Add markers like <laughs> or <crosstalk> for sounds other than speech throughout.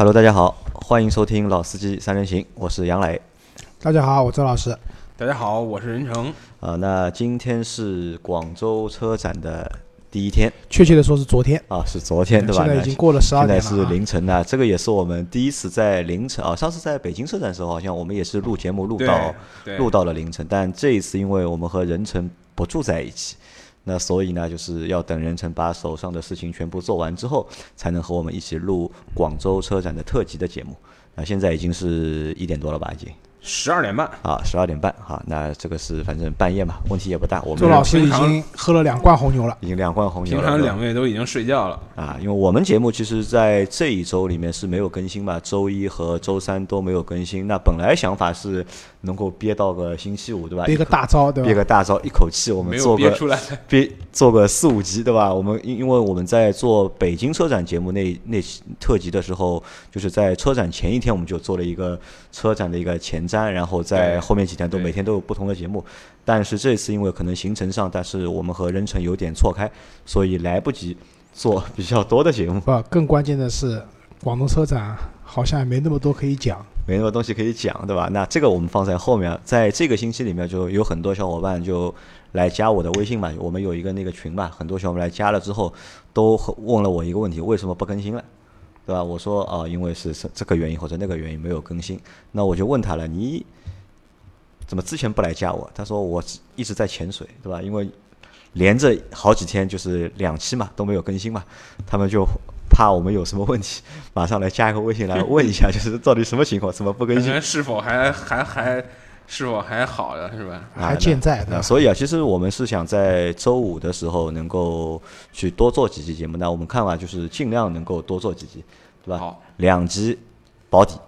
Hello，大家好，欢迎收听老司机三人行，我是杨磊。大家好，我周老师。大家好，我是任成。啊，那今天是广州车展的第一天，确切的说是昨天啊，是昨天对吧？现在已经过了十二点了。现在是凌晨的，这个也是我们第一次在凌晨啊。上次在北京车展的时候，好像我们也是录节目录到录到了凌晨，但这一次因为我们和任成不住在一起。那所以呢，就是要等任成把手上的事情全部做完之后，才能和我们一起录广州车展的特辑的节目。那现在已经是一点多了吧？已经。十二点半啊，十二点半哈，那这个是反正半夜嘛，问题也不大。我们周老师已经喝了两罐红牛了，已经两罐红牛了。平常两位都已经睡觉了啊，因为我们节目其实，在这一周里面是没有更新嘛，周一和周三都没有更新。那本来想法是能够憋到个星期五，对吧？憋个大招，对吧？憋个大招，一口气我们做个憋 <laughs> 做个四五集，对吧？我们因因为我们在做北京车展节目那那特辑的时候，就是在车展前一天，我们就做了一个车展的一个前瞻，然后在。后面几天都每天都有不同的节目，但是这次因为可能行程上，但是我们和任成有点错开，所以来不及做比较多的节目。不，更关键的是，广东车展好像也没那么多可以讲，没那么多东西可以讲，对吧？那这个我们放在后面，在这个星期里面，就有很多小伙伴就来加我的微信嘛，我们有一个那个群嘛，很多小伙伴来加了之后，都问了我一个问题：为什么不更新了？对吧？我说啊，因为是这个原因或者那个原因没有更新。那我就问他了，你。怎么之前不来加我？他说我一直在潜水，对吧？因为连着好几天就是两期嘛都没有更新嘛，他们就怕我们有什么问题，马上来加一个微信来问一下，就是到底什么情况，怎么不更新？<laughs> 是否还还还是否还好的是吧？还健在的。所以啊，其实我们是想在周五的时候能够去多做几期节目。那我们看法就是尽量能够多做几期，对吧？好，两集保底。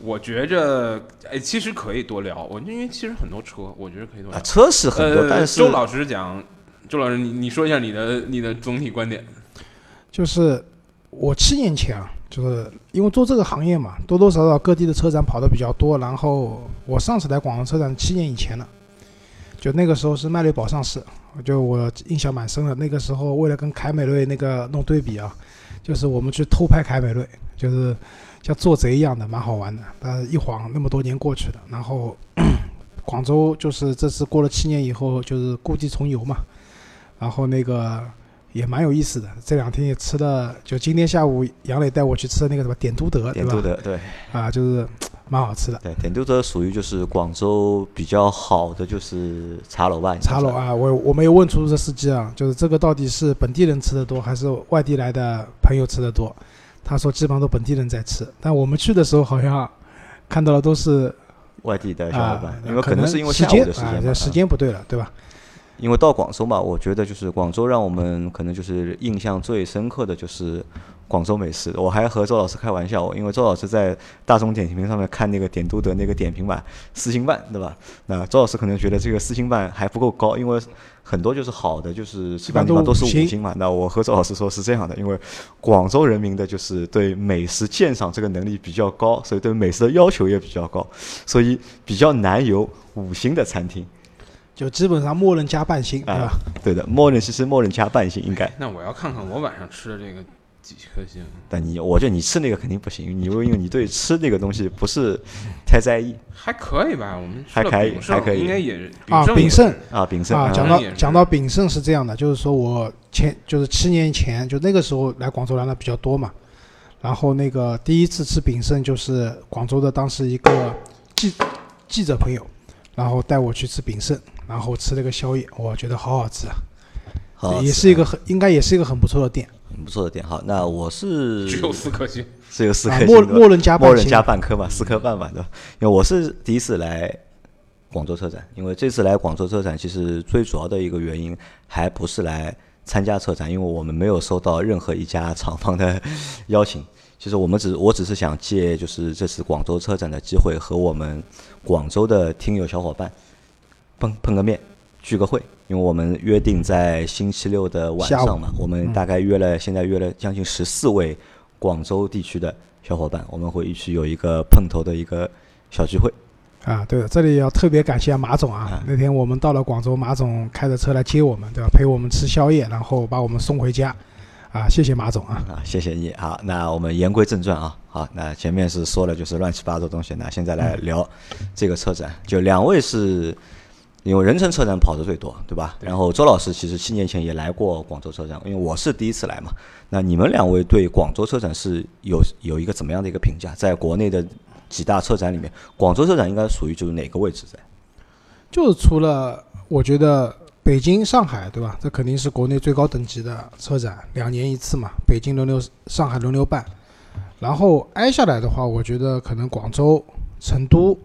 我觉着，哎，其实可以多聊。我因为其实很多车，我觉得可以多聊。车是很多，但是周老师讲，周老师，你你说一下你的你的总体观点。就是我七年前啊，就是因为做这个行业嘛，多多少少各地的车展跑的比较多。然后我上次来广州车展七年以前了，就那个时候是迈锐宝上市，就我印象蛮深的。那个时候为了跟凯美瑞那个弄对比啊，就是我们去偷拍凯美瑞，就是。像做贼一样的，蛮好玩的。但是一晃那么多年过去了，然后 <coughs> 广州就是这次过了七年以后，就是故地重游嘛。然后那个也蛮有意思的。这两天也吃了，就今天下午杨磊带我去吃的那个什么点都德，点都德对，啊，就是蛮好吃的。对，点都德属于就是广州比较好的就是茶楼吧。茶楼啊，我我没有问出租车司机啊，就是这个到底是本地人吃的多，还是外地来的朋友吃的多？他说基本上都本地人在吃，但我们去的时候好像看到的都是外地的小伙伴，因为可能是因为时间，时间不对了，对吧？因为到广州嘛，我觉得就是广州让我们可能就是印象最深刻的就是广州美食。我还和周老师开玩笑，因为周老师在大众点评上面看那个点都德那个点评吧，四星半，对吧？<laughs> 那周老师可能觉得这个四星半还不够高，因为很多就是好的，就是基本上都是五星嘛。那我和周老师说是这样的，因为广州人民的就是对美食鉴赏这个能力比较高，所以对美食的要求也比较高，所以比较难有五星的餐厅。就基本上默认加半星，对吧？对的，默认其实默认加半星应该。那我要看看我晚上吃的这个几颗星。但你，我觉得你吃那个肯定不行，你因为你对吃那个东西不是太在意。还可以吧，我们还可以，还可以，应该也啊，炳胜啊，炳胜啊。讲到讲到炳胜是这样的，就是说我前就是七年前就那个时候来广州来的比较多嘛，然后那个第一次吃炳胜就是广州的当时一个记记者朋友，然后带我去吃炳胜。然后吃了个宵夜，我觉得好好吃啊，好也是一个很应该也是一个很不错的店，很不错的店。好，那我是 <laughs> 只有四颗星，只有四颗星，默默认加默认加半颗嘛，四颗半嘛，对吧？因为我是第一次来广州车展，因为这次来广州车展，其实最主要的一个原因还不是来参加车展，因为我们没有收到任何一家厂方的邀请。<laughs> 其实我们只我只是想借就是这次广州车展的机会，和我们广州的听友小伙伴。碰碰个面，聚个会，因为我们约定在星期六的晚上嘛，我们大概约了，现在约了将近十四位广州地区的小伙伴，我们会一起有一个碰头的一个小聚会。啊，对了，这里要特别感谢马总啊，那天我们到了广州，马总开着车来接我们，对吧？陪我们吃宵夜，然后把我们送回家。啊，谢谢马总啊。啊，谢谢你。好，那我们言归正传啊。好，那前面是说了就是乱七八糟东西，那现在来聊这个车展。就两位是因为仁城车展跑的最多，对吧？然后周老师其实七年前也来过广州车展，因为我是第一次来嘛。那你们两位对广州车展是有有一个怎么样的一个评价？在国内的几大车展里面，广州车展应该属于就是哪个位置在？就是除了我觉得北京、上海，对吧？这肯定是国内最高等级的车展，两年一次嘛，北京轮流，上海轮流办。然后挨下来的话，我觉得可能广州、成都，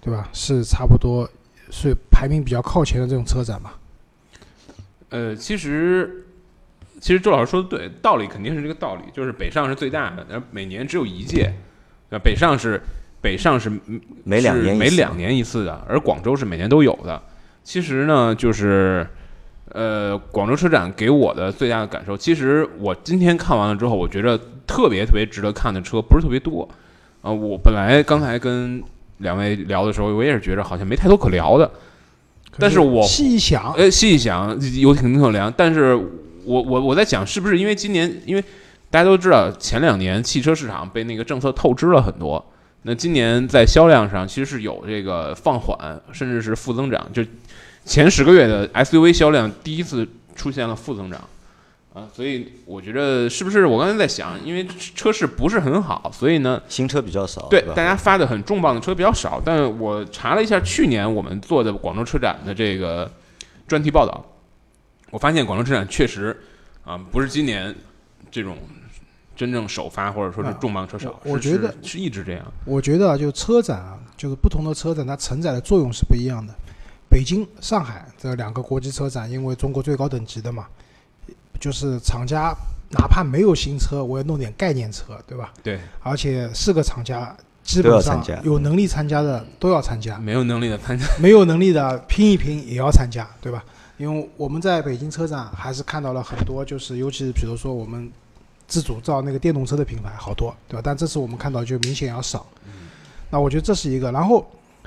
对吧？是差不多是排名比较靠前的这种车展吧。呃，其实其实周老师说的对，道理肯定是这个道理，就是北上是最大的，然后每年只有一届，对吧？北上是北上是每两年一次是每两年一次的，而广州是每年都有的。其实呢，就是呃，广州车展给我的最大的感受，其实我今天看完了之后，我觉得特别特别值得看的车不是特别多。啊、我本来刚才跟两位聊的时候，我也是觉着好像没太多可聊的。但是我细一想，呃，细一想有挺可聊，但是我我我在想，是不是因为今年，因为大家都知道前两年汽车市场被那个政策透支了很多，那今年在销量上其实是有这个放缓，甚至是负增长，就前十个月的 SUV 销量第一次出现了负增长。啊，所以我觉得是不是我刚才在想，因为车市不是很好，所以呢，新车比较少，对大家发的很重磅的车比较少，但我查了一下去年我们做的广州车展的这个专题报道，我发现广州车展确实啊，不是今年这种真正首发或者说是重磅车少，是我我觉得是是一直这样。我觉得啊，就车展啊，就是不同的车展，它承载的作用是不一样的。北京、上海这两个国际车展，因为中国最高等级的嘛，就是厂家哪怕没有新车，我也弄点概念车，对吧？对，而且四个厂家基本上有能力参加的都要参加，没有能力的参加，没有能力的拼一拼也要参加，对吧？因为我们在北京车展还是看到了很多，就是尤其是比如说我们自主造那个电动车的品牌好多，对吧？但这次我们看到就明显要少。那我觉得这是一个。然后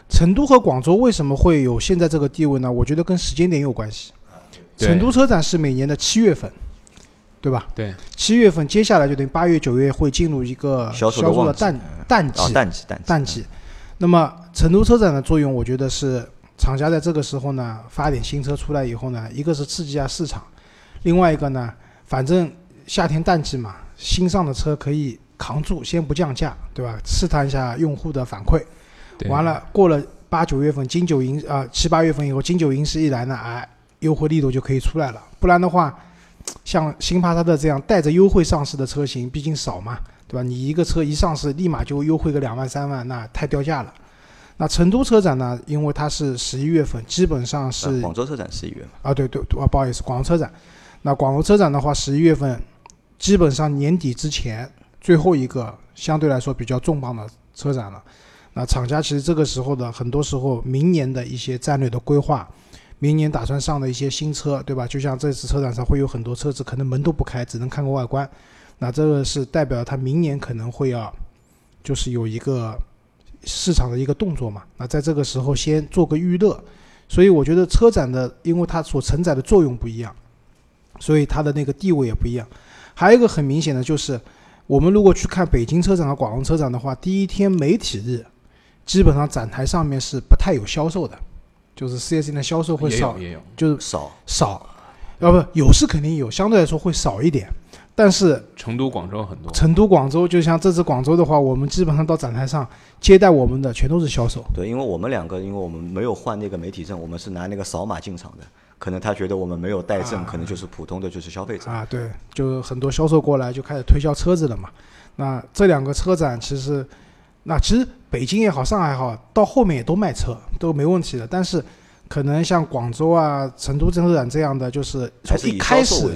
成都和广州为什么会有现在这个地位呢？我觉得跟时间点有关系。成都车展是每年的七月份，对吧？对，七月份接下来就等于八月、九月会进入一个销售的销售的淡淡季哦，。淡季淡季淡季。那么成都车展的作用，我觉得是厂家在这个时候呢发点新车出来以后呢，一个是刺激一下市场，另外一个呢，反正夏天淡季嘛，新上的车可以扛住，先不降价，对吧？试探一下用户的反馈。完了，过了八九月份，金九银啊七八月份以后，金九银十一来呢，哎，优惠力度就可以出来了。不然的话，像新帕萨特这样带着优惠上市的车型，毕竟少嘛，对吧？你一个车一上市，立马就优惠个两万三万，那太掉价了。那成都车展呢？因为它是十一月份，基本上是呃广州车展十一月嘛，啊，对对对，啊，不好意思，广州车展。那广州车展的话，十一月份基本上年底之前最后一个相对来说比较重磅的车展了。那厂家其实这个时候的很多时候，明年的一些战略的规划，明年打算上的一些新车，对吧？就像这次车展上会有很多车子可能门都不开，只能看个外观。那这个是代表它明年可能会要，就是有一个市场的一个动作嘛。那在这个时候先做个预热，所以我觉得车展的，因为它所承载的作用不一样，所以它的那个地位也不一样。还有一个很明显的就是，我们如果去看北京车展和广州车展的话，第一天媒体日，基本上展台上面是不太有销售的，就是四 S 店的销售会少也有，也有，就是少少，要不有是肯定有，相对来说会少一点。但是成都、广州很多。成都、广州，就像这次广州的话，我们基本上到展台上接待我们的全都是销售。对，因为我们两个，因为我们没有换那个媒体证，我们是拿那个扫码进场的，可能他觉得我们没有带证，啊可能就是普通的就是消费者。啊，对，就很多销售过来就开始推销车子了嘛。那这两个车展其实，那其实北京也好，上海也好，到后面也都卖车，都没问题的。但是可能像广州啊、成都车展这样的，就是从一开始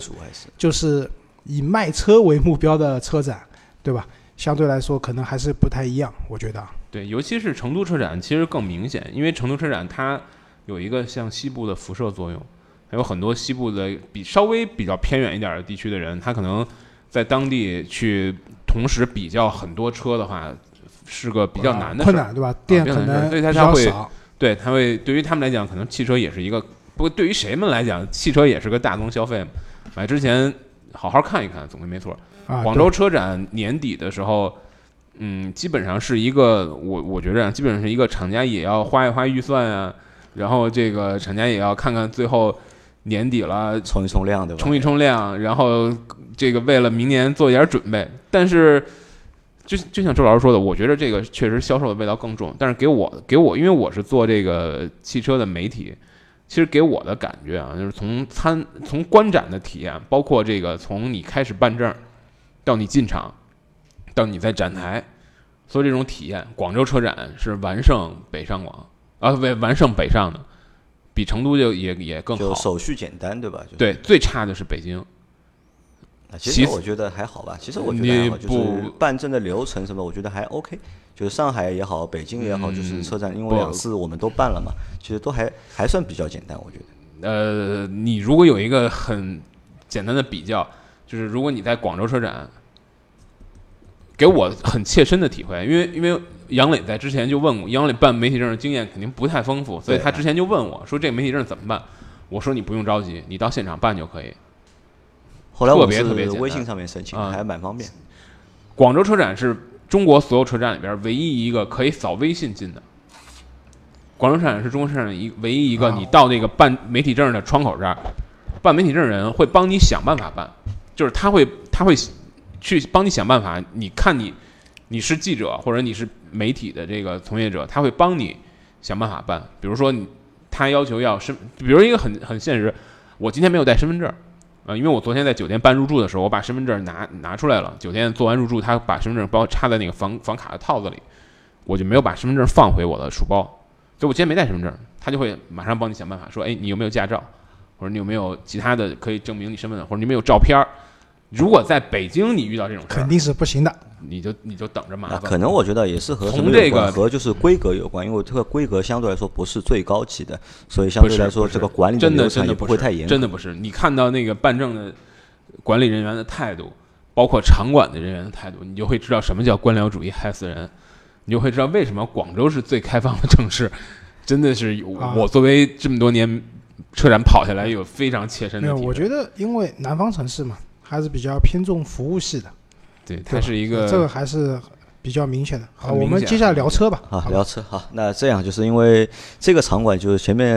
就是以卖车为目标的车展，对吧？相对来说可能还是不太一样，我觉得啊。对，尤其是成都车展，其实更明显，因为成都车展它有一个向西部的辐射作用，还有很多西部的比稍微比较偏远一点的地区的人，他可能在当地去同时比较很多车的话，是个比较难的事儿。困难，对吧？店比较难可能比所以他才会较少，对，他会对于他们来讲，可能汽车也是一个，不过对于谁们来讲，汽车也是个大宗消费嘛。买之前好好看一看，总归没错。啊，广州车展年底的时候，嗯，基本上是一个我我觉着啊基本上是一个厂家也要花一花预算啊，然后这个厂家也要看看最后年底了冲一冲量，对吧？冲一冲量，然后这个为了明年做一点准备。但是，就就像周老师说的，我觉得这个确实销售的味道更重。但是给我给我，因为我是做这个汽车的媒体，其实给我的感觉啊，就是从参从观展的体验，包括这个从你开始办证，到你进场，到你在展台，所以这种体验，广州车展是完胜北上广啊，不完胜北上的，比成都就也也更好。就手续简单，对吧？就对，最差的是北京。啊其其实实我觉得还好吧，其实我觉得还好，就是办证的流程什么，我觉得还 OK。就是上海也好，北京也好，就是车展，因为两次我们都办了嘛，其实都还还算比较简单，我觉得。呃，你如果有一个很简单的比较，就是如果你在广州车展，给我很切身的体会，因为因为杨磊在之前就问我，杨磊办媒体证的经验肯定不太丰富，所以他之前就问我说这个媒体证怎么办？我说你不用着急，你到现场办就可以。特后来我们别特别简微信上面申请，啊还蛮方便。广州车展是中国所有车展里边唯一一个可以扫微信进的。广州车展是中国车展一唯一一个，啊你到那个办媒体证的窗口这儿，办媒体证的人会帮你想办法办，就是他会他会去帮你想办法。你看你你是记者或者你是媒体的这个从业者，他会帮你想办法办。比如说你他要求要身，比如一个很很现实，我今天没有带身份证。啊，因为我昨天在酒店办入住的时候，我把身份证拿拿出来了。酒店做完入住，他把身份证包插在那个房房卡的套子里，我就没有把身份证放回我的书包。所以我今天没带身份证，他就会马上帮你想办法，说，哎，你有没有驾照，或者你有没有其他的可以证明你身份的，或者你有没有照片。如果在北京你遇到这种事儿，肯定是不行的。你就你就等着麻啊，烦。可能我觉得也是和从这个和就是规格有关，因为这个规格相对来说不是最高级的，所以相对来说这个管理真的真的不会太严。真的不是。你看到那个办证的管理人员的态度，包括场馆的人员的态度，你就会知道什么叫官僚主义害死人，你就会知道为什么广州是最开放的城市。<laughs> 真的是有啊我作为这么多年车展跑下来，有非常切身没有，的体会。我觉得因为南方城市嘛，还是比较偏重服务系的，对，它是一个这个还是比较明显的。好，我们接下来聊车吧。好，吧聊车好。那这样就是因为这个场馆就是前面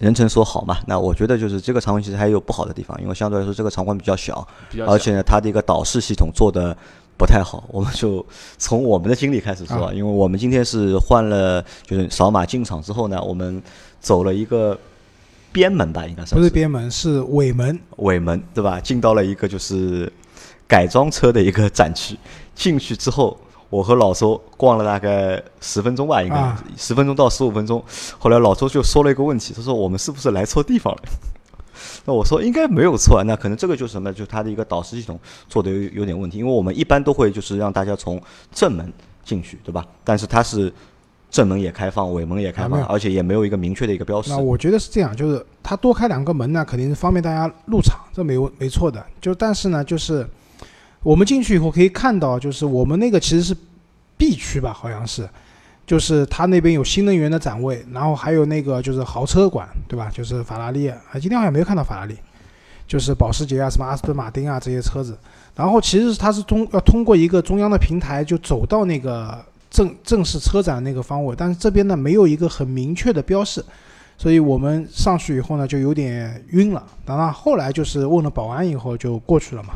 任晨说好嘛，那我觉得就是这个场馆其实还有不好的地方，因为相对来说这个场馆比较小，比较小而且呢它的一个导视系统做的不太好。我们就 <laughs> 从我们的经历开始说，啊因为我们今天是换了，就是扫码进场之后呢，我们走了一个边门吧，应该算不是边门，是尾门。尾门，对吧？进到了一个就是改装车的一个展区，进去之后，我和老周逛了大概十分钟吧，应该啊十、分钟到十五分钟。后来老周就说了一个问题，他说我们是不是来错地方了？<laughs> 那我说应该没有错，那可能这个就是什么？就是它的一个导视系统做的有有点问题，因为我们一般都会就是让大家从正门进去，对吧？但是它是正门也开放，尾门也开放，啊而且也没有一个明确的一个标识那。我觉得是这样，就是它多开两个门呢，肯定是方便大家入场，这没有没错的。就但是呢，就是我们进去以后可以看到，就是我们那个其实是 B 区吧，好像是，就是它那边有新能源的展位，然后还有那个就是豪车馆，对吧？就是法拉利，啊，今天好像没有看到法拉利，就是保时捷啊、什么阿斯顿马丁啊这些车子。然后其实它是通要通过一个中央的平台就走到那个正正式车展那个方位，但是这边呢没有一个很明确的标示。所以我们上去以后呢，就有点晕了。当然后来就是问了保安以后就过去了嘛。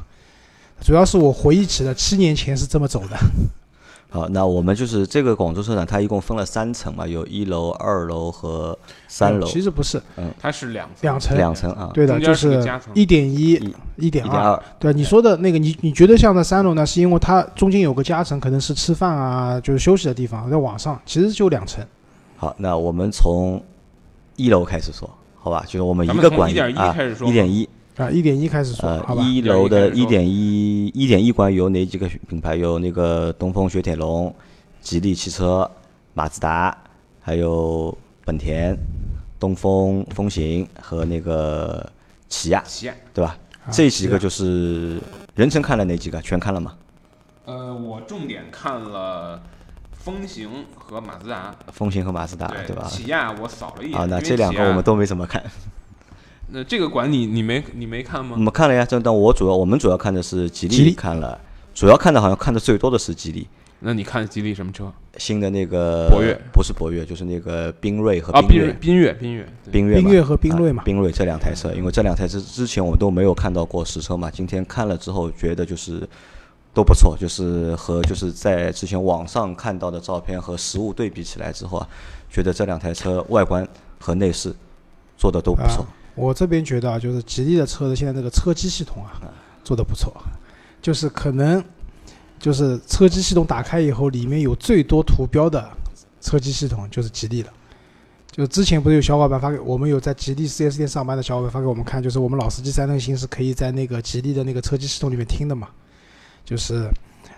主要是我回忆起了七年前是这么走的。好，那我们就是这个广州车展，它一共分了三层嘛，有一楼、二楼和三楼，其实不是嗯它是两两层两层啊，对的，就是一点一、一一点二。一点二。对你说的那个，你你觉得像在三楼呢，是因为它中间有个夹层，可能是吃饭啊，就是休息的地方，在往上其实就两层。好，那我们从一楼开始说，好吧？就是我们一个馆一点一开始，说一点一，啊，一点一开始说，呃好，吧？一楼的一点一一点一馆有哪几个品牌？有那个东风雪铁龙、吉利汽车、马自达，还有本田、东风风行和那个起亚，起亚。对吧？啊这几个就是任晨看了哪几个？全看了吗？呃，我重点看了风行和马自达，风行和马自达，对吧？起亚我扫了一眼，啊，那这两个我们都没怎么看。那这个馆你你没你没看吗我？们看了呀，这但我主要我们主要看的是吉吉利利，看了，主要看的好像看的最多的是吉利。那你看吉利什么车？新的那个博越不是博越，就是那个缤瑞和啊，缤越缤越，缤越，缤越缤越和缤瑞嘛啊缤瑞这两台车，因为这两台车之前我都没有看到过实车嘛，今天看了之后觉得就是都不错，就是和就是在之前网上看到的照片和实物对比起来之后啊，觉得这两台车外观和内饰做的都不错啊。我这边觉得啊，就是吉利的车的现在这个车机系统啊，做的不错，就是可能就是车机系统打开以后，里面有最多图标的车机系统就是吉利的。就之前不是有小伙伴发给我们有在吉利 4S 店上班的小伙伴发给我们看，就是我们老司机三人行是可以在那个吉利的那个车机系统里面听的嘛。就是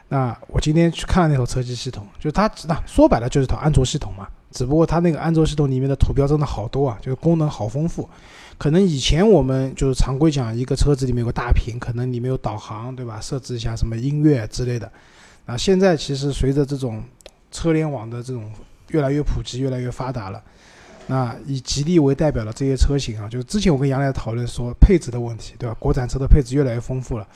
那我今天去看了那套车机系统，就它那说白了就是套安卓系统嘛，只不过它那个安卓系统里面的图标真的好多啊，就是功能好丰富。可能以前我们就是常规讲，一个车子里面有个大屏，可能里面有导航，对吧？设置一下什么音乐之类的。啊，现在其实随着这种车联网的这种越来越普及、越来越发达了，那以吉利为代表的这些车型啊，就是之前我跟杨来讨论说配置的问题，对吧？国产车的配置越来越丰富了。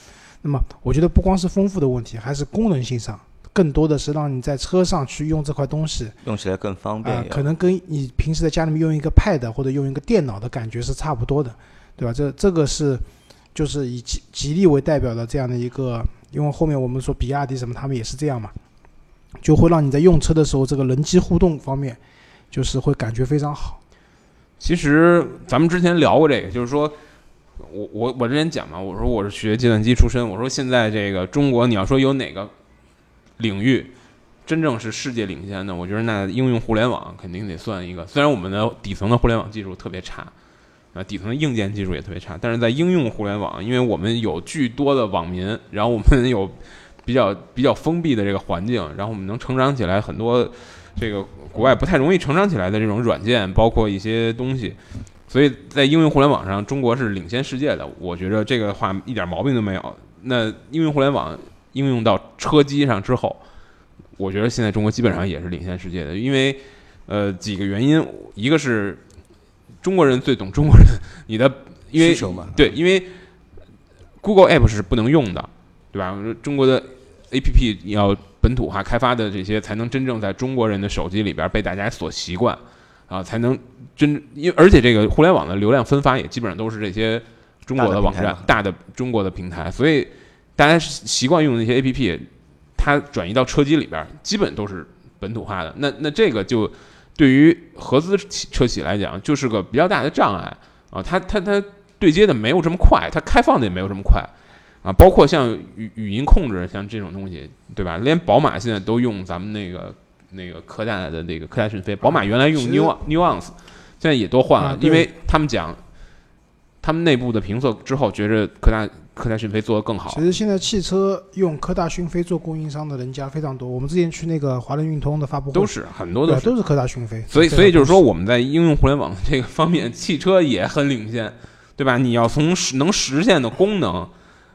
那么我觉得不光是丰富的问题，还是功能性上，更多的是让你在车上去用这块东西，用起来更方啊、便也。可能跟你平时在家里面用一个 Pad 或者用一个电脑的感觉是差不多的，对吧？这这个是就是以吉吉利为代表的这样的一个，因为后面我们说比亚迪什么他们也是这样嘛，就会让你在用车的时候这个人机互动方面，就是会感觉非常好。其实咱们之前聊过这个，就是说，我我我之前讲嘛，我说我是学计算机出身，我说现在这个中国，你要说有哪个领域真正是世界领先的，我觉得那应用互联网肯定得算一个。虽然我们的底层的互联网技术特别差，啊，底层的硬件技术也特别差，但是在应用互联网，因为我们有巨多的网民，然后我们有比较比较封闭的这个环境，然后我们能成长起来很多这个国外不太容易成长起来的这种软件，包括一些东西。所以在应用互联网上，中国是领先世界的。我觉得这个话一点毛病都没有。那应用互联网应用到车机上之后，我觉得现在中国基本上也是领先世界的。因为呃几个原因，一个是中国人最懂中国人，你的因为对，因为 Google App 是不能用的，对吧？中国的 APP 要本土化开发的这些，才能真正在中国人的手机里边被大家所习惯，啊，才能真因为而且这个互联网的流量分发也基本上都是这些中国的网站、大的中国的平台，所以大家习惯用的那些 APP，它转移到车机里边，基本都是本土化的。那那这个就对于合资车企来讲，就是个比较大的障碍啊，它它它对接的没有这么快，它开放的也没有这么快。啊，包括像语语音控制，像这种东西，对吧？连宝马现在都用咱们那个那个科大的那个科大讯飞，宝马原来用 New Nuance，现在也都换了，啊因为他们讲他们内部的评测之后，觉着科大科大讯飞做得更好其。实现在汽车用科大讯飞做供应商的人家非常多。我们之前去那个华伦运通的发布会，都是很多都是，对啊都是科大讯飞。所以所以就是说，我们在应用互联网这个方面，汽车也很领先，对吧？你要从实能实现的功能，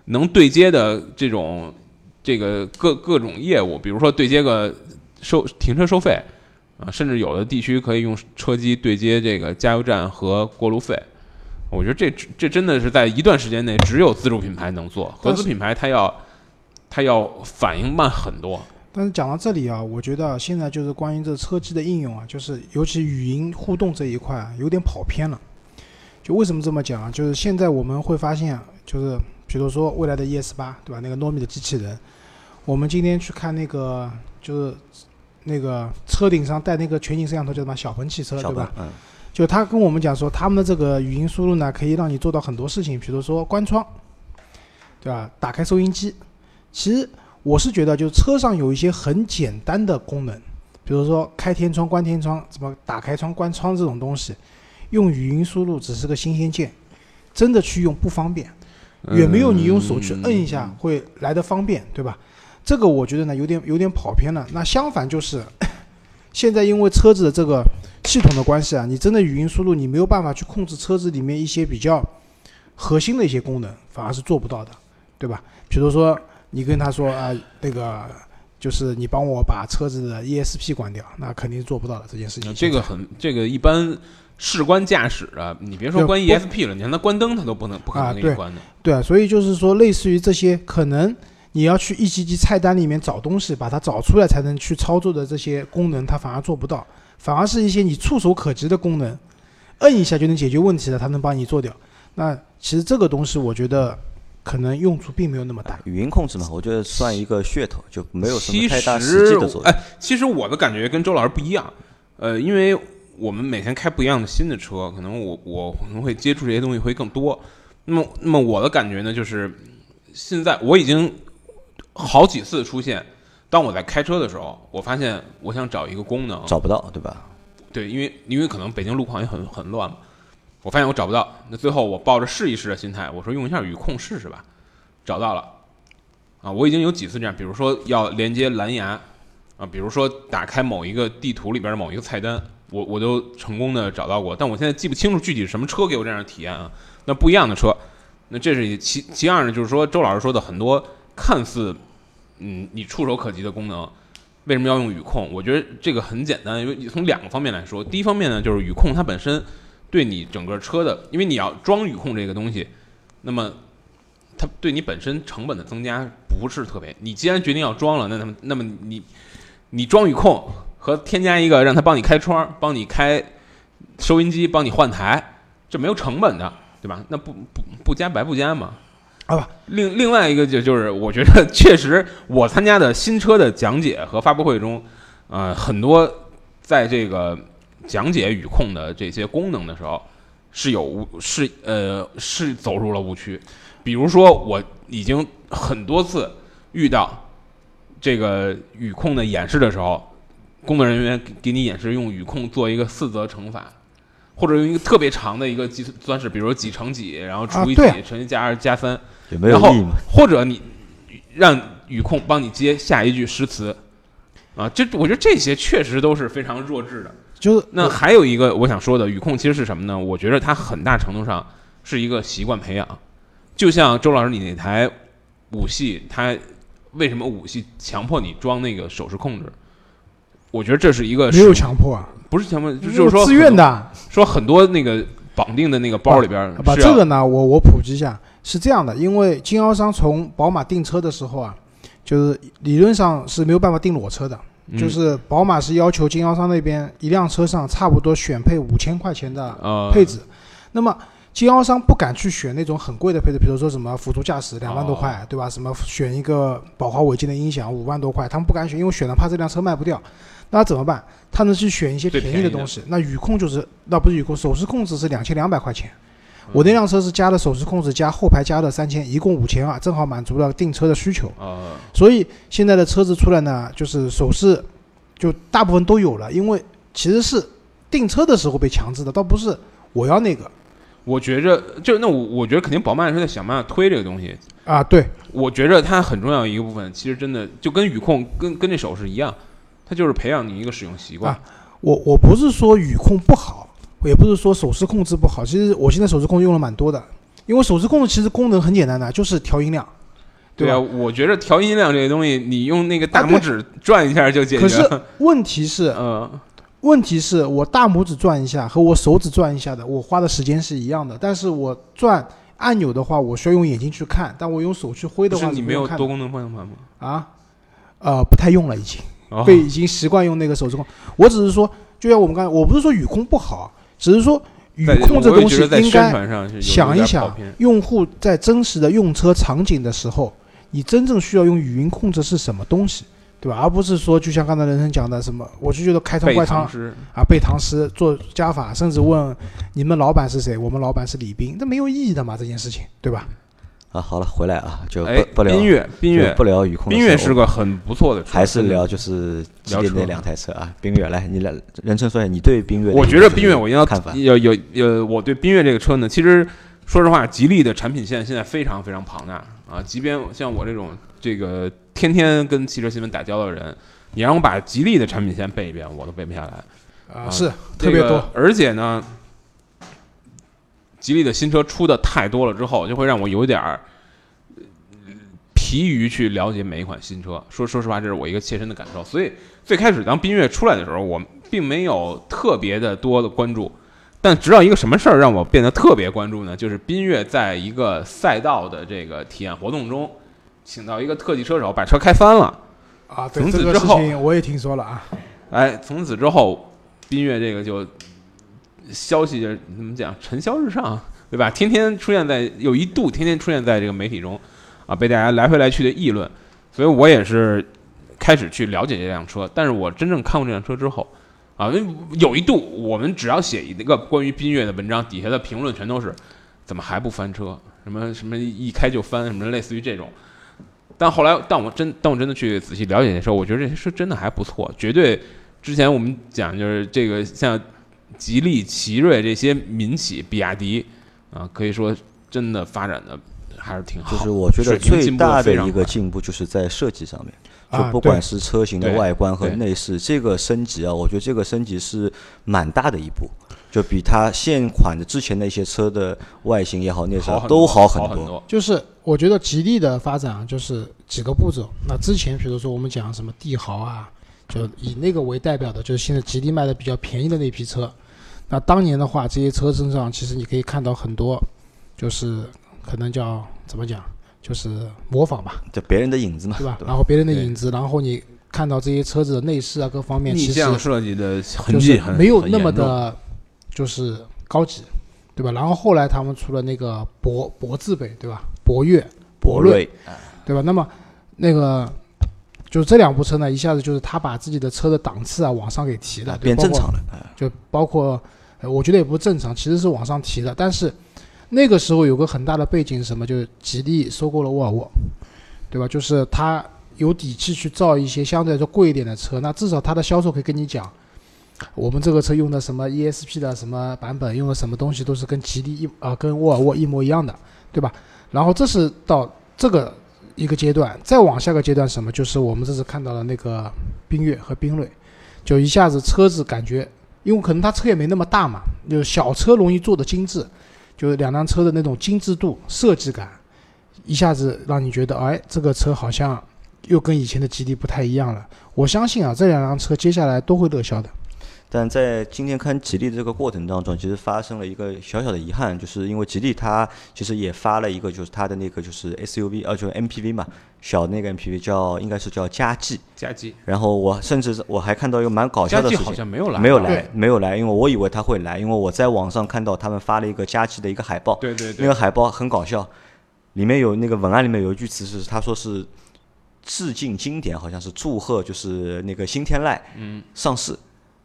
能对接的这种这个各各种业务，比如说对接个收停车收费啊，甚至有的地区可以用车机对接这个加油站和过路费。我觉得这这真的是在一段时间内只有自主品牌能做，合资品牌它要它要反应慢很多。但是讲到这里啊，我觉得现在就是关于这车机的应用啊，就是尤其语音互动这一块啊，有点跑偏了。就为什么这么讲啊？就是现在我们会发现啊，就是比如说未来的 ES 八，对吧？那个糯米的机器人，我们今天去看那个就是那个车顶上带那个全景摄像头叫什么小鹏汽车，对吧？，嗯，就他跟我们讲说，他们的这个语音输入呢，可以让你做到很多事情，比如说关窗，对吧？打开收音机。其实我是觉得，就是车上有一些很简单的功能，比如说开天窗、关天窗，怎么打开窗、关窗这种东西，用语音输入只是个新鲜键，真的去用不方便，远没有你用手去摁一下会来的方便，对吧？这个我觉得呢，有点有点跑偏了。那相反就是，现在因为车子的这个系统的关系啊，你真的语音输入你没有办法去控制车子里面一些比较核心的一些功能，反而是做不到的，对吧？比如说你跟他说啊，那个就是你帮我把车子的 ESP 关掉，那肯定是做不到的这件事情。这个很，这个一般事关驾驶啊，你别说关 ESP 了，你让他关灯，他都不能不可能给你关的。对啊，所以就是说，类似于这些可能你要去一级级菜单里面找东西，把它找出来才能去操作的这些功能，它反而做不到，反而是一些你触手可及的功能，摁一下就能解决问题的，它能帮你做掉。那其实这个东西，我觉得可能用处并没有那么大。语音控制嘛，我觉得算一个噱头，就没有什么太大实实际的作用。哎，其实我的感觉跟周老师不一样，呃，因为我们每天开不一样的新的车，可能我我可能会接触这些东西会更多。那么，那么我的感觉呢，就是现在我已经好几次出现，当我在开车的时候，我发现我想找一个功能，找不到，对吧？对，因为因为可能北京路况也很很乱嘛，我发现我找不到。那最后我抱着试一试的心态，我说用一下语控试试吧，找到了。啊，我已经有几次这样，比如说要连接蓝牙，啊，比如说打开某一个地图里边的某一个菜单，我我都成功的找到过。但我现在记不清楚具体是什么车给我这样的体验啊。那不一样的车，那这是其其二呢，就是说周老师说的很多看似嗯你触手可及的功能，为什么要用语控？我觉得这个很简单，因为从两个方面来说。第一方面呢，就是语控它本身对你整个车的，因为你要装语控这个东西，那么它对你本身成本的增加不是特别。你既然决定要装了，那那么那么你你装语控和添加一个让它帮你开窗、帮你开收音机、帮你换台，这没有成本的，对吧？那不不不加白不加嘛。啊，另另外一个就就是，我觉得确实我参加的新车的讲解和发布会中，呃，很多在这个讲解语控的这些功能的时候，是有误是呃是走入了误区。比如说，我已经很多次遇到这个语控的演示的时候，工作人员给给你演示用语控做一个四则乘法，或者用一个特别长的一个计算式，比如说几乘几，然后除以几对，乘以加二加三。也没有然后意义嘛？或者你让语控帮你接下一句诗词，啊，这我觉得这些确实都是非常弱智的。就那还有一个我想说的，语控其实是什么呢？我觉得它很大程度上是一个习惯培养，就像周老师你那台五系，它为什么五系强迫你装那个手势控制？我觉得这是一个没有强迫啊，不是强迫，就就是说自愿的。说很多那个绑定的那个包里边儿把这个呢，我我普及一下，是这样的，因为经销商从宝马订车的时候啊，就是理论上是没有办法订裸车的，嗯。就是宝马是要求经销商那边一辆车上差不多选配五千块钱的呃。配置，那么经销商不敢去选那种很贵的配置，比如说什么辅助驾驶两万多块，对吧？什么选一个宝华韦健的音响五万多块，他们不敢选，因为选了怕这辆车卖不掉。那怎么办？他能去选一些便宜的的东西。那语控就是，那不是语控，手势控制是两千两百块钱。嗯我那辆车是加了手势控制加后排加了三千，一共五千二，正好满足了订车的需求。呃所以现在的车子出来呢，就是手势就大部分都有了，因为其实是订车的时候被强制的，倒不是我要那个我觉着，就那我我觉得肯定宝马是在想办法推这个东西。啊。对，我觉着它很重要一个部分，其实真的就跟语控跟跟这手势一样，它就是培养你一个使用习惯。啊我我不是说语控不好，也不是说手势控制不好。其实我现在手势控制用了蛮多的，因为手势控制其实功能很简单的，就是调音量。对啊，我觉着调音量这个东西，你用那个大拇指转一下就解决可是了。问题是，<laughs> 嗯，问题是我大拇指转一下和我手指转一下的，我花的时间是一样的。但是我转按钮的话，我需要用眼睛去看，但我用手去挥的话不是你没有多功能方向盘吗？啊？呃，不太用了，已经哦被已经习惯用那个手指控。我只是说，就像我们刚才，我不是说语控不好，只是说语控这东西应该想一想用户在真实的用车场景的时候，你真正需要用语音控制是什么东西，对吧？而不是说就像刚才人生讲的什么，我就觉得开窗背怪唱唐诗。啊，背唐诗做加法，甚至问你们老板是谁？我们老板是李斌，这没有意义的嘛，这件事情，对吧？啊，好了，回来啊，就哎不不，聊冰月，冰月就，不聊雨控的冰月是个很不错的车，还是聊就是吉利那两台车啊。冰月，来，你来，任琛说一下你对冰月我觉得冰月，我一定要看法。有有有，我对冰月这个车呢，其实说实话，吉利的产品线现在非常非常庞大啊。即便像我这种这个天天跟汽车新闻打交道的人，你让我把吉利的产品线背一遍，我都背不下来。啊，啊是特别多。而且呢，吉利的新车出的太多了之后，就会让我有点疲于去了解每一款新车。说说实话，这是我一个切身的感受。所以最开始当缤越出来的时候，我并没有特别的多的关注。但直到一个什么事儿让我变得特别关注呢？就是缤越在一个赛道的这个体验活动中，请到一个特技车手把车开翻了。啊，对从此之后情我也听说了啊。哎，从此之后，缤越这个就消息就怎么讲，尘嚣日上，对吧？天天出现在有一度天天出现在这个媒体中，啊，被大家来回来去的议论，所以我也是开始去了解这辆车。但是我真正看过这辆车之后，啊，有一度我们只要写一个关于缤越的文章，底下的评论全都是怎么还不翻车？什么什么一开就翻，什么类似于这种。但后来，但我真但我真的去仔细了解的时候，我觉得这些车真的还不错，绝对。之前我们讲就是这个像吉利、奇瑞这些民企，比亚迪啊，可以说真的发展的还是挺好。就是我觉得最大的一个进步就是在设计上面，就啊不管是车型的外观和内饰，这个升级啊，我觉得这个升级是蛮大的一步，就比它现款的之前的一些车的外形也好、内饰啊都好很多。就是我觉得吉利的发展啊，就是几个步骤。那之前比如说我们讲什么帝豪啊，就以那个为代表的，就是现在吉利卖的比较便宜的那批车。那当年的话，这些车身上其实你可以看到很多，就是可能叫怎么讲，就是模仿吧，<laughs> 就别人的影子嘛，对吧？对然后别人的影子，然后你看到这些车子的内饰啊各方面，逆其实向设计的痕迹很没有那么的，就是高级，对吧？然后后来他们出了那个博博字辈，对吧？博越，博瑞瑞，对吧？那么那个就是这两部车呢，一下子就是他把自己的车的档次啊往上给提了，变正常了。哎就包括，呃我觉得也不正常，其实是往上提的。但是那个时候有个很大的背景是什么？就是吉利收购了沃尔沃，对吧？就是他有底气去造一些相对来说贵一点的车，那至少他的销售可以跟你讲，我们这个车用的什么 ESP 的什么版本，用的什么东西都是跟吉利一啊、跟沃尔沃一模一样的，对吧？然后这是到这个一个阶段，再往下个阶段什么？就是我们这次看到的那个缤越和缤瑞，就一下子车子感觉，因为可能它车也没那么大嘛，就小车容易做的精致，就是两辆车的那种精致度、设计感，一下子让你觉得，哎，这个车好像又跟以前的吉利不太一样了。我相信啊，这两辆车接下来都会热销的。但在今天看吉利的这个过程当中，其实发生了一个小小的遗憾，就是因为吉利它其实也发了一个，就是它的那个就是 SUV，呃，就是 MPV 嘛，小的那个 MPV 叫应该是叫佳绩。佳绩，然后我甚至我还看到一个蛮搞笑的事情，好像没有来，没有来，没有来，因为我以为他会来，因为我在网上看到他们发了一个佳绩的一个海报，对对对，那个海报很搞笑，里面有那个文案里面有一句词是他说是致敬经典，好像是祝贺就是那个新天籁嗯，上市，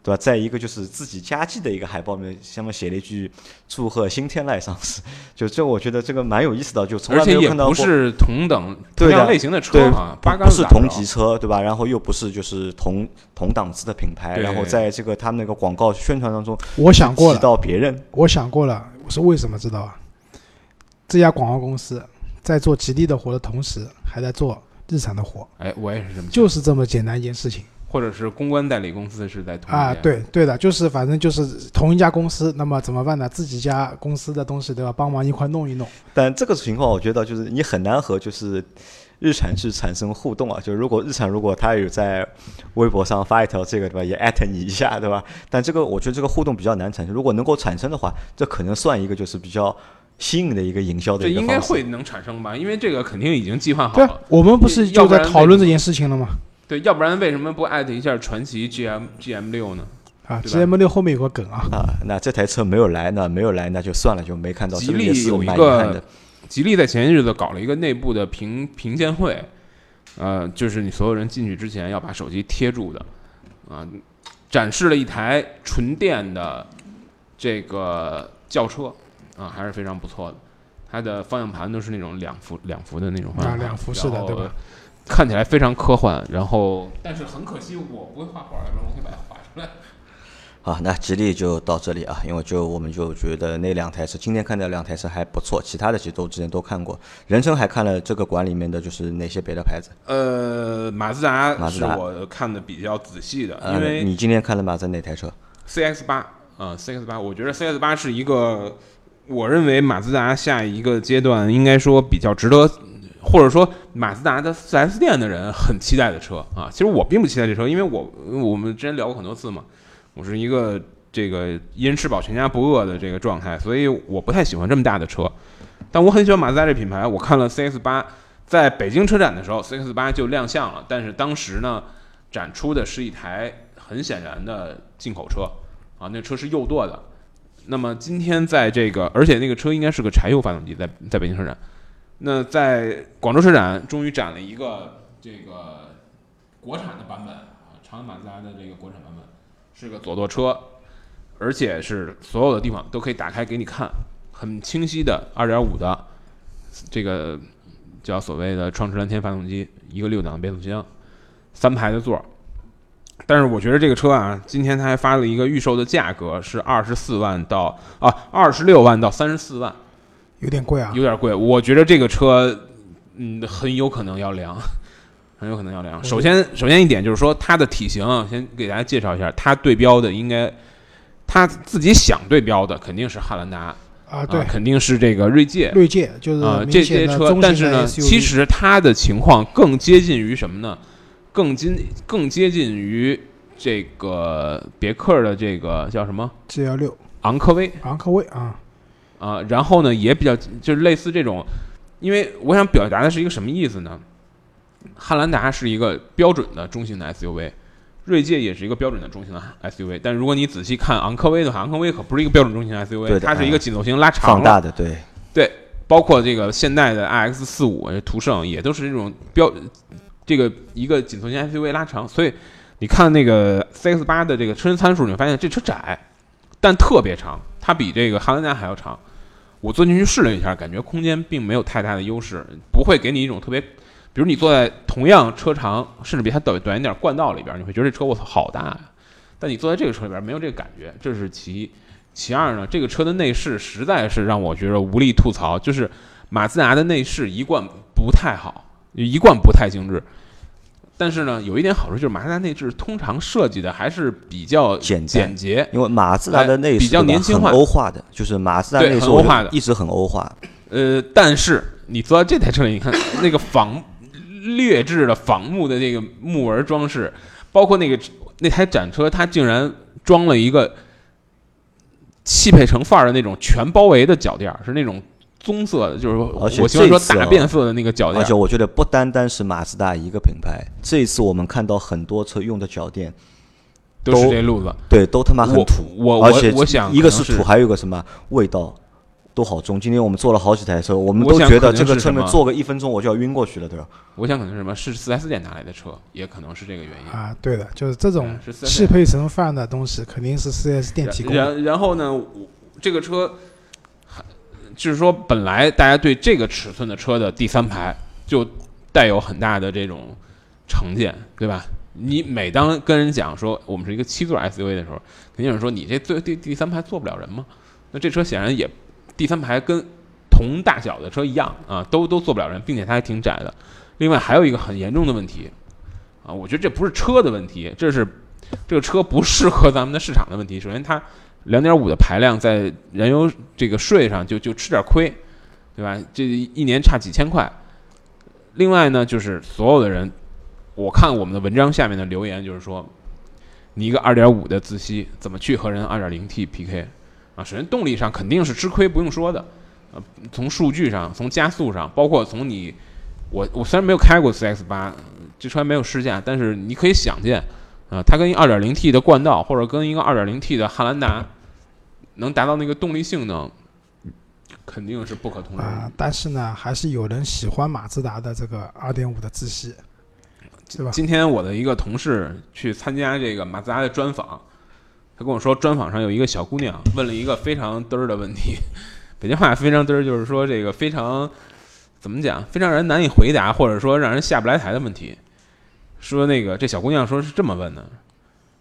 对吧？在一个就是自己佳绩的一个海报里面，下面写了一句祝贺新天籁上市，就这我觉得这个蛮有意思的，就从来没有看到过。不是同等同样类型的车对啊，八不不是同级车，对吧？然后又不是就是同同档次的品牌，然后在这个他们那个广告宣传当中我想过提了，到别人，我想过了，我是为什么知道啊？这家广告公司在做吉利的活的同时，还在做日产的活，哎，我也是这么想，就是这么简单一件事情。或者是公关代理公司是在同啊，一家，对对的，就是反正就是同一家公司，那么怎么办呢？自己家公司的东西都要？帮忙一块弄一弄。但这个情况，我觉得就是你很难和就是日产去产生互动啊。就如果日产如果他有在微博上发一条这个对吧，也艾特你一下对吧？但这个我觉得这个互动比较难产生。如果能够产生的话，这可能算一个就是比较新颖的一个营销的这应该一个方式。会能产生吧？因为这个肯定已经计划好了。，我们不是就在讨论这件事情了吗？对，要不然为什么不艾特一下传奇 GM GM 六呢？啊，GM 六后面有个梗啊，啊，那这台车没有来，那没有来，那就算了，就没看到。吉利有一个，吉利在前些日子搞了一个内部的评评鉴会，呃，就是你所有人进去之前要把手机贴住的，啊、展示了一台纯电的这个轿车，啊、还是非常不错的。它的方向盘都是那种两幅两幅的那种方向盘，啊两幅式的对吧？看起来非常科幻，然后但是很可惜我不会画画，然后我可以把它画出来。好，那吉利就到这里啊，因为就我们就觉得那两台车，今天看的两台车还不错，其他的其实都之前都看过。人生还看了这个馆里面的就是哪些别的牌子？呃，马自达是马自达我看的比较仔细的，呃因为你今天看了马自达哪台车？CX 八啊，CX 八，我觉得 CX 八是一个，我认为马自达下一个阶段应该说比较值得或者说马自达的 4S 店的人很期待的车啊。其实我并不期待这车，因为我我们之前聊过很多次嘛，我是一个这个一人吃饱全家不饿的这个状态，所以我不太喜欢这么大的车。但我很喜欢马自达这品牌，我看了 CX 八，在北京车展的时候，CX 八就亮相了，但是当时呢，展出的是一台很显然的进口车啊，那车是右舵的。那么今天在这个，而且那个车应该是个柴油发动机，在在北京车展。那在广州车展终于展了一个这个国产的版本啊，长安马自达的这个国产版本是个左舵车，而且是所有的地方都可以打开给你看，很清晰的2.5的这个叫所谓的创驰蓝天发动机，一个六档变速箱，三排的座儿。但是我觉得这个车啊，今天他还发了一个预售的价格是二十四万到啊二十六万到三十四万，有点贵啊。有点贵。我觉得这个车，嗯，很有可能要凉，<laughs> 很有可能要凉。首先，首先一点就是说它的体型，先给大家介绍一下，它对标的应该，它自己想对标的肯定是汉兰达啊，对，肯定是这个锐界。锐界就是啊，这些车，但是呢，其实它的情况更接近于什么呢？更近更接近于这个别克的这个叫什么？G 幺六昂科威，昂科威啊啊，然后呢也比较就是类似这种，因为我想表达的是一个什么意思呢？汉兰达是一个标准的中型的 SUV，锐界也是一个标准的中型的 SUV，但如果你仔细看昂科威的话，昂科威可不是一个标准中型 SUV，它是一个紧凑型拉长放大的，对对，包括这个现代的 iX 四五途胜也都是这种标。这个一个紧凑型 SUV 拉长，所以你看那个 CX 八的这个车身参数，你会发现这车窄，但特别长，它比这个汉兰达还要长。我坐进去试了一下，感觉空间并没有太大的优势，不会给你一种特别，比如你坐在同样车长，甚至比它短短一点冠道里边，你会觉得这车我操好大呀。但你坐在这个车里边没有这个感觉，这是其一。其二呢，这个车的内饰实在是让我觉得无力吐槽，就是马自达的内饰一贯不太好。一贯不太精致，但是呢，有一点好处就是马自达内置通常设计的还是比较简简洁，因为马自达的内饰比较年轻化、欧化的，就是马自达内饰欧化的，一直很欧化。呃，但是你坐在这台车里，你看那个仿 <laughs> 劣质的仿木的那个木纹装饰，包括那个那台展车，它竟然装了一个汽配城范儿的那种全包围的脚垫，是那种。棕色的，就是而且我喜欢说大变色的那个脚垫。而且我觉得不单单是马自达一个品牌，这一次我们看到很多车用的脚垫都是这路子，对，都他妈很土。我而且我想一个是土，还有一个什么味道都好重。今天我们坐了好几台车，我们都觉得这个车面坐个一分钟我就要晕过去了，对吧？我想可能是什么？是四 S 店拿来的车，也可能是这个原因啊。对的，就是这种汽配成范的东西，肯定是四 S 店提供。然然后呢，这个车。就是说，本来大家对这个尺寸的车的第三排就带有很大的这种成见，对吧？你每当跟人讲说我们是一个七座 SUV 的时候，肯定有人说你这最第第三排坐不了人吗？那这车显然也第三排跟同大小的车一样啊，都都坐不了人，并且它还挺窄的。另外还有一个很严重的问题啊，我觉得这不是车的问题，这是这个车不适合咱们的市场的问题。首先它。两点五的排量在燃油这个税上就就吃点亏，对吧？这一年差几千块。另外呢，就是所有的人，我看我们的文章下面的留言就是说，你一个二点五的自吸怎么去和人二点零 T PK 啊？首先动力上肯定是吃亏，不用说的。呃，从数据上，从加速上，包括从你，我我虽然没有开过 CX 八，这车没有试驾，但是你可以想见。啊，它跟一二点零 T 的冠道，或者跟一个二点零 T 的汉兰达，能达到那个动力性能，肯定是不可同日而语。但是呢，还是有人喜欢马自达的这个二点五的自吸，对吧？今天我的一个同事去参加这个马自达的专访，他跟我说，专访上有一个小姑娘问了一个非常嘚儿的问题，<laughs> 北京话非常嘚儿，就是说这个非常怎么讲，非常让人难以回答，或者说让人下不来台的问题。说那个这小姑娘说是这么问的，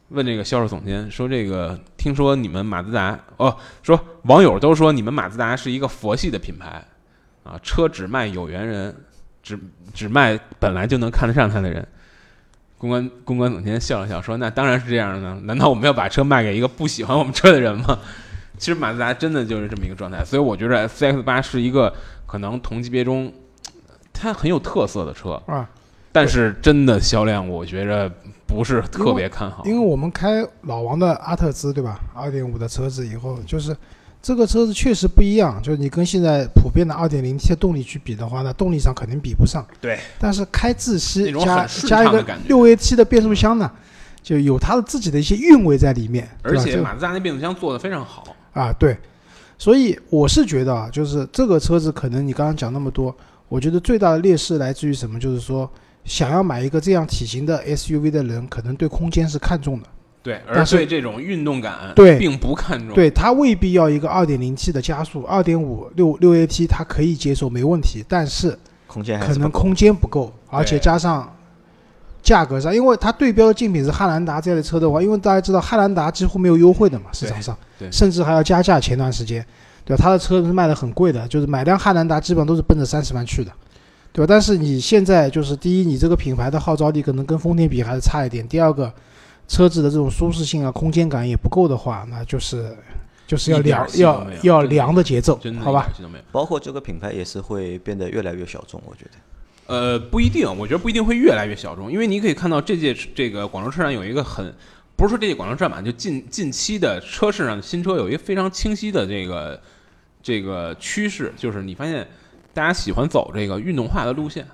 问这个销售总监说这个听说你们马自达哦，说网友都说你们马自达是一个佛系的品牌，啊，车只卖有缘人，只只卖本来就能看得上他的人。公关公关总监笑了笑说：“那当然是这样的，难道我们要把车卖给一个不喜欢我们车的人吗？”其实马自达真的就是这么一个状态，所以我觉得 CX 八是一个可能同级别中。它很有特色的车啊，但是真的销量我觉着不是特别看好。因为我们开老王的阿特兹，对吧？二点五的车子以后，就是这个车子确实不一样。就是你跟现在普遍的二点零 T 的动力去比的话，那动力上肯定比不上。对。但是开自吸加加一个六 AT 的变速箱呢，就有它的自己的一些韵味在里面。而且马自达那变速箱做的非常好。啊，对，所以我是觉得啊，就是这个车子可能你刚刚讲那么多，我觉得最大的劣势来自于什么？就是说，想要买一个这样体型的 SUV 的人，可能对空间是看重的，对，而对这种运动感对并不看重。对他未必要一个 2.0T 的加速，2.5六六 AT 他可以接受没问题，但是空间可能空间不够，而且加上。价格上，因为它对标的竞品是汉兰达这类车的话，因为大家知道汉兰达几乎没有优惠的嘛，市场上，对甚至还要加价。前段时间，对吧？它的车是卖的很贵的，就是买辆汉兰达基本上都是奔着三十万去的，对吧？但是你现在就是第一，你这个品牌的号召力可能跟丰田比还是差一点；第二个，车子的这种舒适性啊、空间感也不够的话，那就是就是要凉要要凉的节奏，好吧。包括这个品牌也是会变得越来越小众，我觉得。呃，不一定，我觉得不一定会越来越小众，因为你可以看到这届这个广州车展有一个很，不是说这届广州车展吧，就近近期的车市上的新车有一个非常清晰的这个这个趋势，就是你发现大家喜欢走这个运动化的路线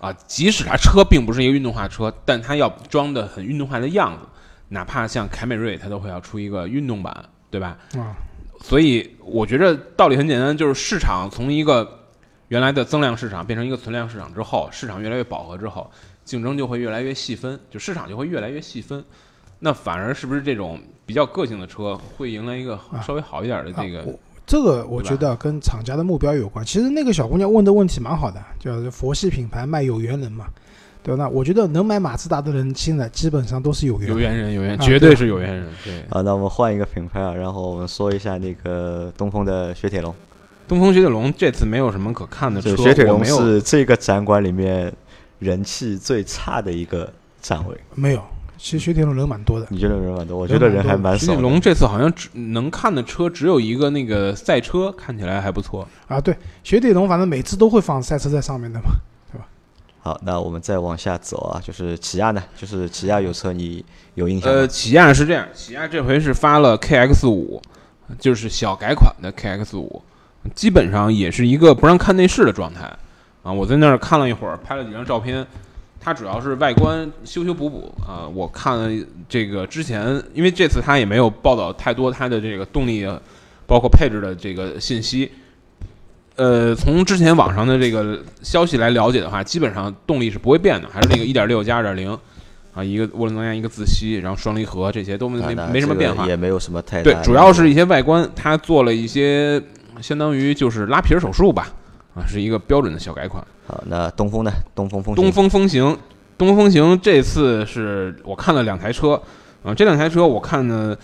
啊，即使它车并不是一个运动化车，但它要装的很运动化的样子，哪怕像凯美瑞，它都会要出一个运动版，对吧？啊，所以我觉得道理很简单，就是市场从一个原来的增量市场变成一个存量市场之后，市场越来越饱和之后，竞争就会越来越细分，就市场就会越来越细分。那反而是不是这种比较个性的车会迎来一个啊稍微好一点的这个？这个我觉得跟厂家的目标有关。其实那个小姑娘问的问题蛮好的，就是佛系品牌卖有缘人嘛，对吧？那我觉得能买马自达的人，现在基本上都是有缘人。有缘人，有缘，啊绝对是有缘人。对，啊，那我们换一个品牌啊，然后我们说一下那个东风的雪铁龙。东风雪铁龙这次没有什么可看的雪铁龙是这个展馆里面人气最差的一个展位。没有，其实雪铁龙人蛮多的。你觉得人蛮多？我觉得人还蛮少。雪铁龙这次好像只能看的车只有一个那个赛车，看起来还不错。啊，对，雪铁龙反正每次都会放赛车在上面的嘛。<laughs> 对吧好，那我们再往下走啊，就是起亚呢，就是起亚有车你有印象？呃，起亚是这样，起亚这回是发了 KX 五，就是小改款的 KX 五，基本上也是一个不让看内饰的状态啊。我在那儿看了一会儿，拍了几张照片。它主要是外观修修补补啊。我看了这个之前，因为这次它也没有报道太多它的这个动力，包括配置的这个信息。呃，从之前网上的这个消息来了解的话，基本上动力是不会变的，还是那个1.6加2.0啊，一个涡轮增压，一个自吸，然后双离合这些都没没什么变化。也没有什么太大对，主要是一些外观，它做了一些相当于就是拉皮儿手术吧，啊，是一个标准的小改款。好。那东风呢？东风风东风风行，东风风行这次是我看了两台车，啊，这两台车我看呢，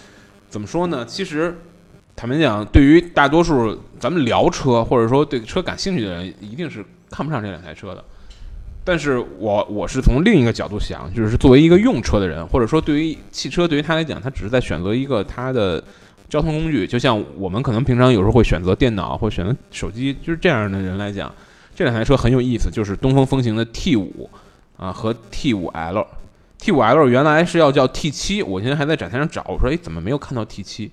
怎么说呢？其实坦白讲，对于大多数咱们聊车或者说对车感兴趣的人，一定是看不上这两台车的。但是我我是从另一个角度想，就是作为一个用车的人，或者说对于汽车对于他来讲，他只是在选择一个他的交通工具，就像我们可能平常有时候会选择电脑或选择手机，就是这样的人来讲，这两台车很有意思，就是东风风行的 T 五啊和 T 五 L。T 五 L 原来是要叫 T 七，我现在还在展台上找，我说哎怎么没有看到 T 七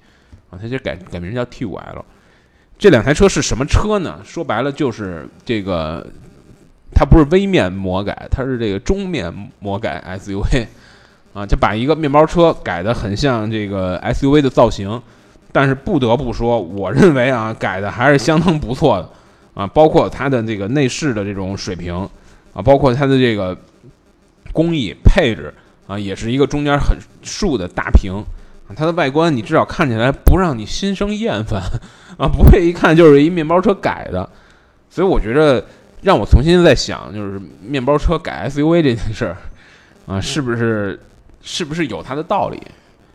啊？它就改改名叫 T 五 L。这两台车是什么车呢？说白了就是这个，它不是微面魔改，它是这个中面魔改 SUV <laughs> 啊，就把一个面包车改得很像这个 SUV 的造型。但是不得不说，我认为啊，改的还是相当不错的啊，包括它的这个内饰的这种水平啊，包括它的这个工艺配置啊，也是一个中间很竖的大屏啊，它的外观你至少看起来不让你心生厌烦啊，不会一看就是一面包车改的，所以我觉得让我重新再想，就是面包车改 SUV 这件事儿啊，是不是是不是有它的道理？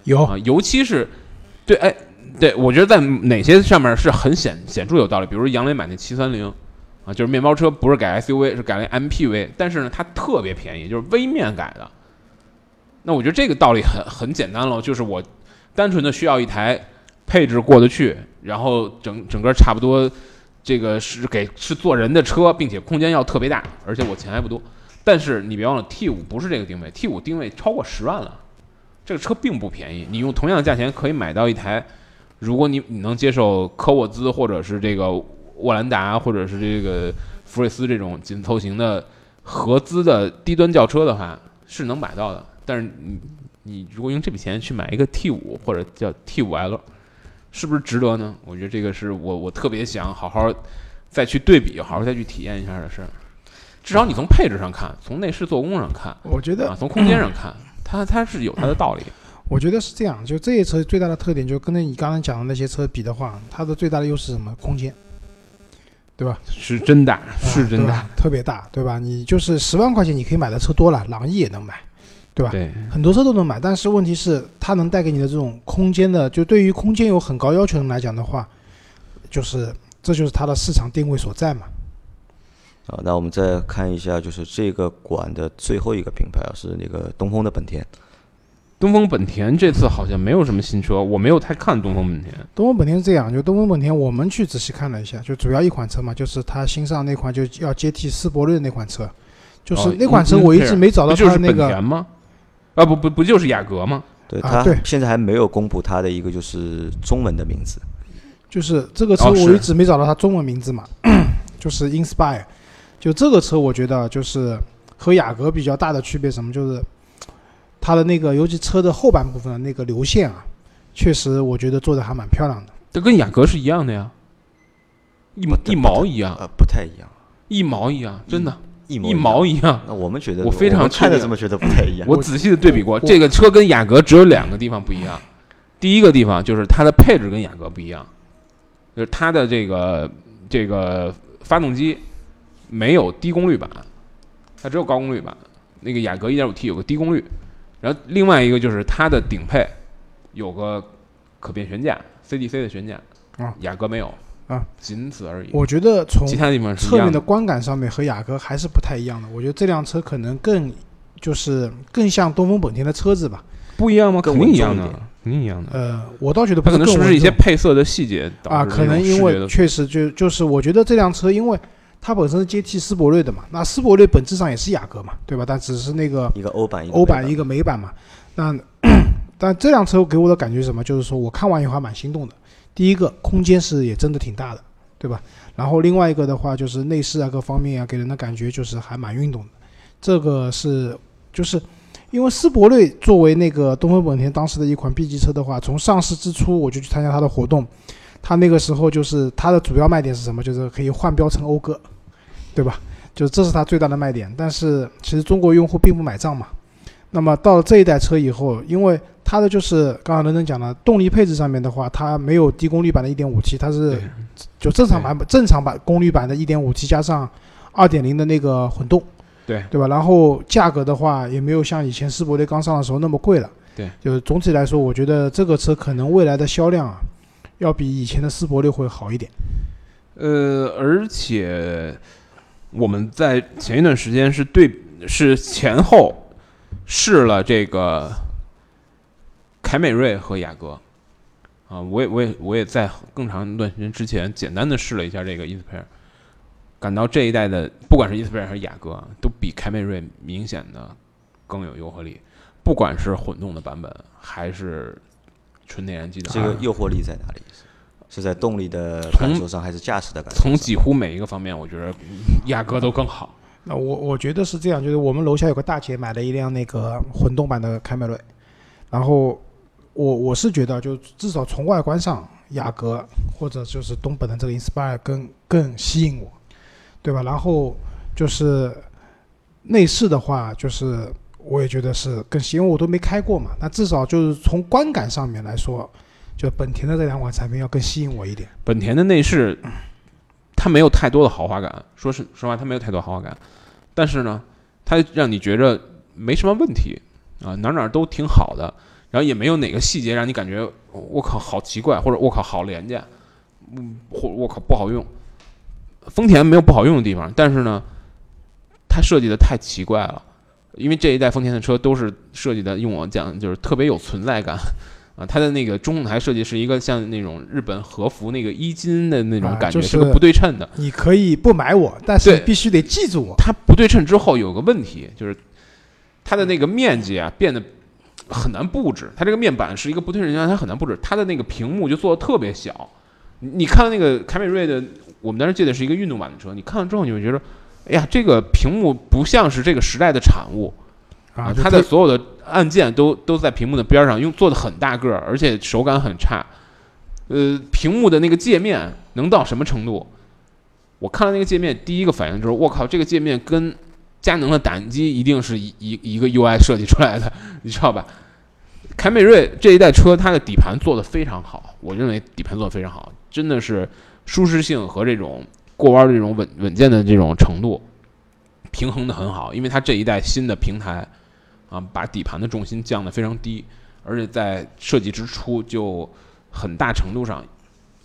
有啊，尤其是对，哎，对我觉得在哪些上面是很显显著有道理，比如杨磊买那七三零啊，就是面包车不是改 SUV，是改了 MPV，但是呢，它特别便宜，就是微面改的。那我觉得这个道理很很简单了，就是我单纯的需要一台配置过得去，然后整整个差不多这个是给是坐人的车，并且空间要特别大，而且我钱还不多。但是你别忘了，T 五不是这个定位，T 五定位超过十万了，这个车并不便宜。你用同样的价钱可以买到一台，如果你你能接受科沃兹或者是这个沃兰达或者是这个福睿斯这种紧凑型的合资的低端轿车的话，是能买到的。但是你你如果用这笔钱去买一个 T 五或者叫 T 五 L，是不是值得呢？我觉得这个是我我特别想好好再去对比，好好再去体验一下的事儿。至少你从配置上看，从内饰做工上看，我觉得啊，从空间上看，它它是有它的道理。我觉得是这样，就这些车最大的特点，就跟着你刚才讲的那些车比的话，它的最大的优势是什么？空间，对吧？是真大，是真大啊，特别大，对吧？你就是十万块钱你可以买的车多了，朗逸也能买，对吧？对，很多车都能买，但是问题是它能带给你的这种空间的，就对于空间有很高要求的人来讲的话，就是这就是它的市场定位所在嘛。啊，那我们再看一下，就是这个馆的最后一个品牌啊，是那个东风的本田。东风本田这次好像没有什么新车，我没有太看东风本田。东风本田是这样，就东风本田，我们去仔细看了一下，就主要一款车嘛，就是它新上那款就要接替思铂睿的那款车，就是哦那款车我一直没找到它那个田吗？啊，不不不就是雅阁吗？对它啊对现在还没有公布它的一个就是中文的名字。就是这个车我一直没找到它中文名字嘛，<clears throat> 就是 Inspire，就这个车我觉得就是和雅阁比较大的区别什么，就是它的那个尤其车的后半部分的那个流线啊，确实我觉得做的还蛮漂亮的。这跟雅阁是一样的呀，一毛一毛一样，呃，不太一样，一毛一样，真的，一模一毛一样。一样。那我们觉得，我非常们看着这么觉得不太一样。我仔细的对比过，这个车跟雅阁只有两个地方不一样。第一个地方就是它的配置跟雅阁不一样，就是它的这个这个发动机没有低功率版，它只有高功率版。那个雅阁 1.5T 有个低功率，然后另外一个就是它的顶配有个可变悬架，CDC 的悬架啊，雅阁没有啊，仅此而已。我觉得从其他地方侧面的。观感上面和雅阁还是不太一样的。我觉得这辆车可能更就是更像东风本田的车子吧。不一样吗？肯定一样的肯定一样的。呃，我倒觉得不它可能是不是一些配色的细节啊，可能因为确实就就是我觉得这辆车，因为它本身是接替斯铂瑞的嘛，那斯铂瑞本质上也是雅阁嘛，对吧？但只是那个一个欧版，一个美欧版一个美版嘛。那 <coughs> 但这辆车给我的感觉是什么？就是说我看完以后还蛮心动的。第一个空间是也真的挺大的，对吧？然后另外一个的话就是内饰啊各方面啊给人的感觉就是还蛮运动的。这个是就是因为斯铂瑞作为那个东风本田当时的一款 B 级车的话，从上市之初我就去参加它的活动，它那个时候就是它的主要卖点是什么？就是可以换标成讴歌，对吧？就这是它最大的卖点。但是其实中国用户并不买账嘛。那么到了这一代车以后，因为它的就是刚刚任任讲的动力配置上面的话，它没有低功率版的 1.5T，它是就正常版本正常版功率版的 1.5T 加上2.0的那个混动，对对吧？然后价格的话也没有像以前斯铂瑞刚上的时候那么贵了。对，就是总体来说，我觉得这个车可能未来的销量啊，要比以前的斯铂瑞会好一点。呃，而且我们在前一段时间是对是前后试了这个凯美瑞和雅阁。啊，我也我也我也在更长一段时间之前简单的试了一下这个 Inspire，感到这一代的不管是 Inspire 还是雅阁，都比凯美瑞明显的更有诱惑力，不管是混动的版本还是纯天然机的，这个诱惑力在哪里？是在动力的感受上，还是驾驶的感？从几乎每一个方面，我觉得雅阁都更好。那我我觉得是这样，就是我们楼下有个大姐买了一辆那个混动版的凯美瑞，然后我我是觉得，就至少从外观上，雅阁或者就是东本的这个 Inspire 更更吸引我，对吧？然后就是内饰的话，就是我也觉得是更吸引，因为我都没开过嘛。那至少就是从观感上面来说，就本田的这两款产品要更吸引我一点。本田的内饰，它没有太多的豪华感，说是实话，它没有太多豪华感，但是呢，它让你觉着没什么问题啊，哪哪都挺好的，然后也没有哪个细节让你感觉我靠好奇怪，或者我靠好廉价，嗯，或我靠不好用。丰田没有不好用的地方，但是呢，它设计的太奇怪了，因为这一代丰田的车都是设计的，用我讲就是特别有存在感。啊，它的那个中控台设计是一个像那种日本和服那个衣襟的那种啊感觉，就是个不对称的。你可以不买我，但是你必须得记住我。它不对称之后有个问题，就是它的那个面积啊变得很难布置。它这个面板是一个不对称情况下，它很难布置。它的那个屏幕就做的特别小。你你看那个凯美瑞的，我们当时借的是一个运动版的车，你看了之后你会觉得，哎呀，这个屏幕不像是这个时代的产物啊，它的所有的按键都都在屏幕的边上，用做的很大个儿，而且手感很差。呃，屏幕的那个界面能到什么程度？我看了那个界面，第一个反应就是，我靠，这个界面跟佳能的打印机一定是一一一个 UI 设计出来的，<laughs> 你知道吧？凯美瑞这一代车，它的底盘做的非常好，我认为底盘做的非常好，真的是舒适性和这种过弯的这种稳稳健的这种程度平衡的很好，因为它这一代新的平台啊，把底盘的重心降得非常低，而且在设计之初就很大程度上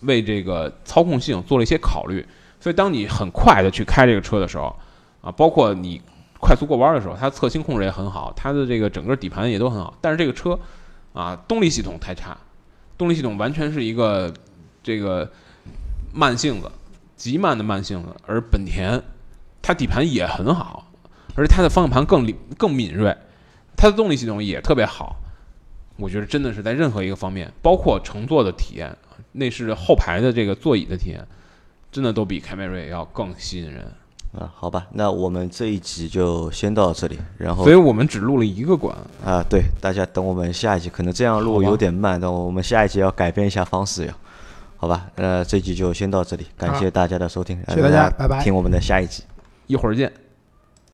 为这个操控性做了一些考虑。所以，当你很快的去开这个车的时候，啊，包括你快速过弯的时候，它侧倾控制也很好，它的这个整个底盘也都很好。但是这个车啊，动力系统太差，动力系统完全是一个这个慢性子，极慢的慢性子。而本田它底盘也很好，而且它的方向盘更灵更敏锐，它的动力系统也特别好。我觉得真的是在任何一个方面，包括乘坐的体验、内饰后排的这个座椅的体验，真的都比凯美瑞要更吸引人。啊，好吧，那我们这一集就先到这里，然后所以我们只录了一个馆，啊，对，大家等我们下一集，可能这样录有点慢，但我们下一集要改变一下方式呀，好吧？那这集就先到这里，感谢大家的收听，谢谢大家呃拜拜听我们的下一集。一会儿见。